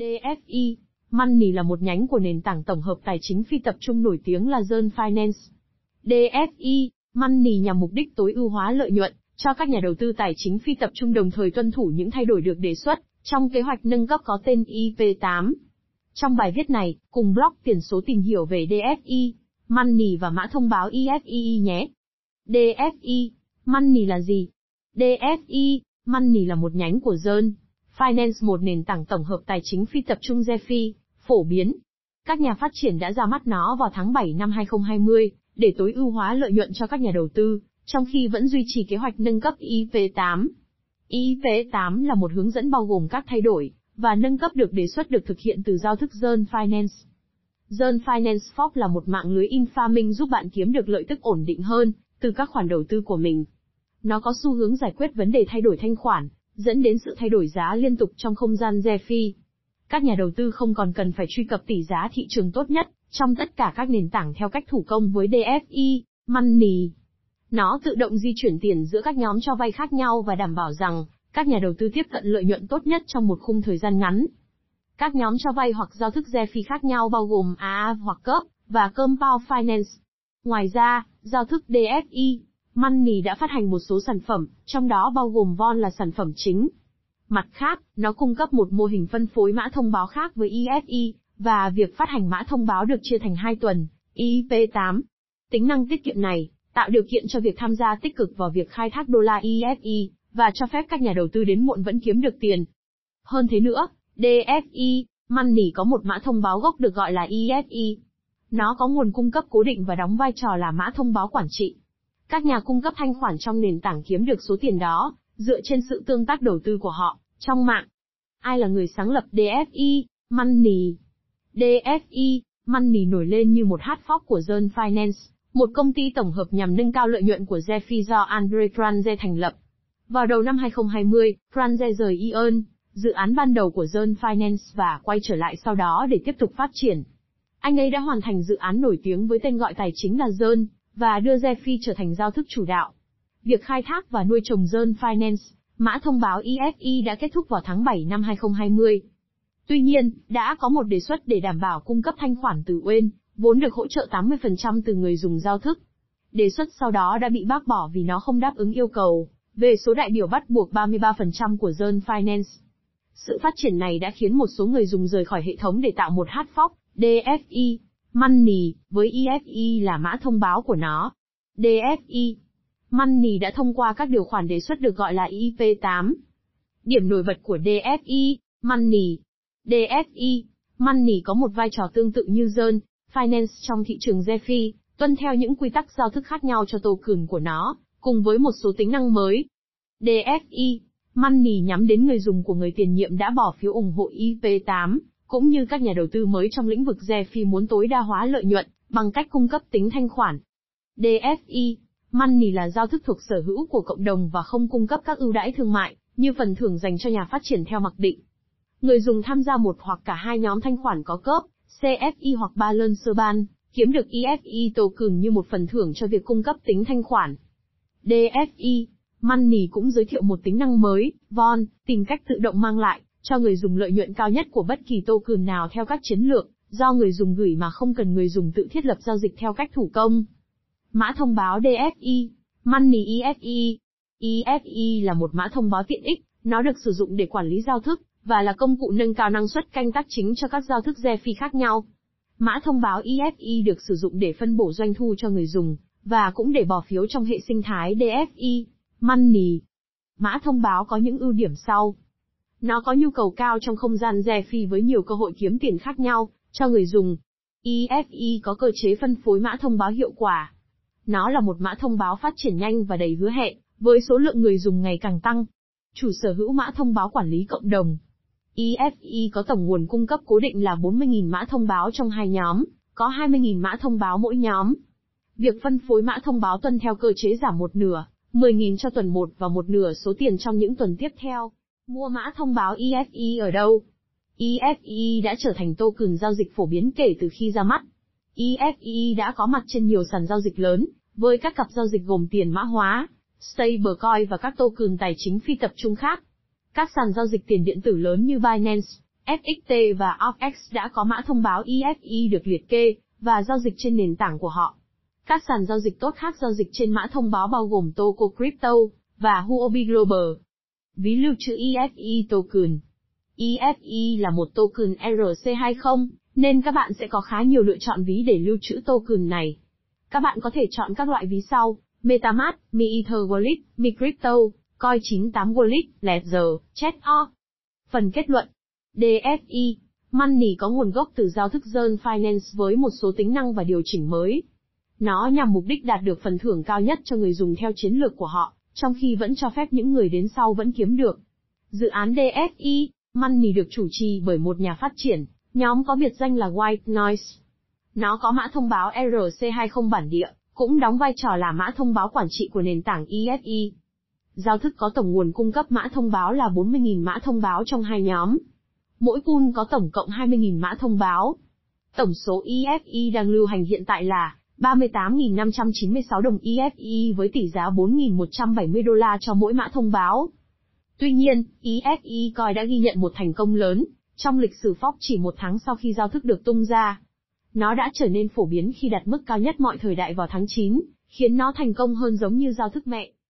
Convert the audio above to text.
DFI, Money là một nhánh của nền tảng tổng hợp tài chính phi tập trung nổi tiếng là Zern Finance. DFI, Money nhằm mục đích tối ưu hóa lợi nhuận cho các nhà đầu tư tài chính phi tập trung đồng thời tuân thủ những thay đổi được đề xuất trong kế hoạch nâng cấp có tên IP8. Trong bài viết này, cùng blog tiền số tìm hiểu về DFI, Money và mã thông báo IFII nhé. DFI, Money là gì? DFI, Money là một nhánh của Zern Finance một nền tảng tổng hợp tài chính phi tập trung DeFi, phổ biến. Các nhà phát triển đã ra mắt nó vào tháng 7 năm 2020, để tối ưu hóa lợi nhuận cho các nhà đầu tư, trong khi vẫn duy trì kế hoạch nâng cấp IV8. IV8 là một hướng dẫn bao gồm các thay đổi, và nâng cấp được đề xuất được thực hiện từ giao thức Zern Finance. Zern Finance Fork là một mạng lưới infarming giúp bạn kiếm được lợi tức ổn định hơn, từ các khoản đầu tư của mình. Nó có xu hướng giải quyết vấn đề thay đổi thanh khoản, dẫn đến sự thay đổi giá liên tục trong không gian DeFi. Các nhà đầu tư không còn cần phải truy cập tỷ giá thị trường tốt nhất trong tất cả các nền tảng theo cách thủ công với DFI, Money. Nó tự động di chuyển tiền giữa các nhóm cho vay khác nhau và đảm bảo rằng các nhà đầu tư tiếp cận lợi nhuận tốt nhất trong một khung thời gian ngắn. Các nhóm cho vay hoặc giao thức DeFi khác nhau bao gồm AA hoặc CUP và Compound Finance. Ngoài ra, giao thức DFI, Money đã phát hành một số sản phẩm, trong đó bao gồm Von là sản phẩm chính. Mặt khác, nó cung cấp một mô hình phân phối mã thông báo khác với EFI, và việc phát hành mã thông báo được chia thành hai tuần, IP8. Tính năng tiết kiệm này, tạo điều kiện cho việc tham gia tích cực vào việc khai thác đô la EFI, và cho phép các nhà đầu tư đến muộn vẫn kiếm được tiền. Hơn thế nữa, DFI, Money có một mã thông báo gốc được gọi là EFI. Nó có nguồn cung cấp cố định và đóng vai trò là mã thông báo quản trị. Các nhà cung cấp thanh khoản trong nền tảng kiếm được số tiền đó, dựa trên sự tương tác đầu tư của họ, trong mạng. Ai là người sáng lập DFI, Money? DFI, Money nổi lên như một hát phóc của Zern Finance, một công ty tổng hợp nhằm nâng cao lợi nhuận của Zefi do Andre Franze thành lập. Vào đầu năm 2020, Franze rời Ion, dự án ban đầu của Zern Finance và quay trở lại sau đó để tiếp tục phát triển. Anh ấy đã hoàn thành dự án nổi tiếng với tên gọi tài chính là Zern, và đưa Zefi trở thành giao thức chủ đạo. Việc khai thác và nuôi trồng Zern Finance, mã thông báo EFI, đã kết thúc vào tháng 7 năm 2020. Tuy nhiên, đã có một đề xuất để đảm bảo cung cấp thanh khoản từ UEN, vốn được hỗ trợ 80% từ người dùng giao thức. Đề xuất sau đó đã bị bác bỏ vì nó không đáp ứng yêu cầu về số đại biểu bắt buộc 33% của Zern Finance. Sự phát triển này đã khiến một số người dùng rời khỏi hệ thống để tạo một hát phóc, DFI, Money, với EFI là mã thông báo của nó. DFI, Money đã thông qua các điều khoản đề xuất được gọi là IP8. Điểm nổi bật của DFI, Money. DFI, Money có một vai trò tương tự như Zern, Finance trong thị trường DeFi, tuân theo những quy tắc giao thức khác nhau cho token của nó, cùng với một số tính năng mới. DFI, Money nhắm đến người dùng của người tiền nhiệm đã bỏ phiếu ủng hộ IP8, cũng như các nhà đầu tư mới trong lĩnh vực DeFi muốn tối đa hóa lợi nhuận, bằng cách cung cấp tính thanh khoản. DFI, Money là giao thức thuộc sở hữu của cộng đồng và không cung cấp các ưu đãi thương mại, như phần thưởng dành cho nhà phát triển theo mặc định. Người dùng tham gia một hoặc cả hai nhóm thanh khoản có cấp, CFI hoặc Balancer Ban, kiếm được EFE token như một phần thưởng cho việc cung cấp tính thanh khoản. DFI, Money cũng giới thiệu một tính năng mới, Von, tìm cách tự động mang lại, cho người dùng lợi nhuận cao nhất của bất kỳ token nào theo các chiến lược, do người dùng gửi mà không cần người dùng tự thiết lập giao dịch theo cách thủ công. Mã thông báo DFI, Money EFI. EFI là một mã thông báo tiện ích, nó được sử dụng để quản lý giao thức, và là công cụ nâng cao năng suất canh tác chính cho các giao thức DeFi khác nhau. Mã thông báo EFI được sử dụng để phân bổ doanh thu cho người dùng, và cũng để bỏ phiếu trong hệ sinh thái DFI, Money. Mã thông báo có những ưu điểm sau. Nó có nhu cầu cao trong không gian DeFi với nhiều cơ hội kiếm tiền khác nhau, cho người dùng. Efi có cơ chế phân phối mã thông báo hiệu quả. Nó là một mã thông báo phát triển nhanh và đầy hứa hẹn, với số lượng người dùng ngày càng tăng. Chủ sở hữu mã thông báo quản lý cộng đồng. Efi có tổng nguồn cung cấp cố định là 40.000 mã thông báo trong hai nhóm, có 20.000 mã thông báo mỗi nhóm. Việc phân phối mã thông báo tuân theo cơ chế giảm một nửa, 10.000 cho tuần 1 và một nửa số tiền trong những tuần tiếp theo. Mua mã thông báo EFE ở đâu? EFE đã trở thành token giao dịch phổ biến kể từ khi ra mắt. EFE đã có mặt trên nhiều sàn giao dịch lớn, với các cặp giao dịch gồm tiền mã hóa, stablecoin và các token tài chính phi tập trung khác. Các sàn giao dịch tiền điện tử lớn như Binance, FXT và OFX đã có mã thông báo EFE được liệt kê, và giao dịch trên nền tảng của họ. Các sàn giao dịch tốt khác giao dịch trên mã thông báo bao gồm Toco Crypto và Huobi Global. Ví lưu trữ Efi token. Efi là một token ERC20, nên các bạn sẽ có khá nhiều lựa chọn ví để lưu trữ token này. Các bạn có thể chọn các loại ví sau: MetaMask, MiEther Wallet, MiCrypto, Coin98 Wallet, Ledger, Chetor. Phần kết luận DFI Money có nguồn gốc từ giao thức Zern Finance với một số tính năng và điều chỉnh mới. Nó nhằm mục đích đạt được phần thưởng cao nhất cho người dùng theo chiến lược của họ, trong khi vẫn cho phép những người đến sau vẫn kiếm được. Dự án DFI, Money được chủ trì bởi một nhà phát triển, nhóm có biệt danh là White Noise. Nó có mã thông báo RC20 bản địa, cũng đóng vai trò là mã thông báo quản trị của nền tảng ESI. Giao thức có tổng nguồn cung cấp mã thông báo là 40.000 mã thông báo trong hai nhóm. Mỗi pool có tổng cộng 20.000 mã thông báo. Tổng số ESI đang lưu hành hiện tại là 38.596 đồng EFE với tỷ giá 4.170 đô la cho mỗi mã thông báo. Tuy nhiên, EFE coi đã ghi nhận một thành công lớn, trong lịch sử Fox chỉ một tháng sau khi giao thức được tung ra. Nó đã trở nên phổ biến khi đạt mức cao nhất mọi thời đại vào tháng 9, khiến nó thành công hơn giống như giao thức mẹ.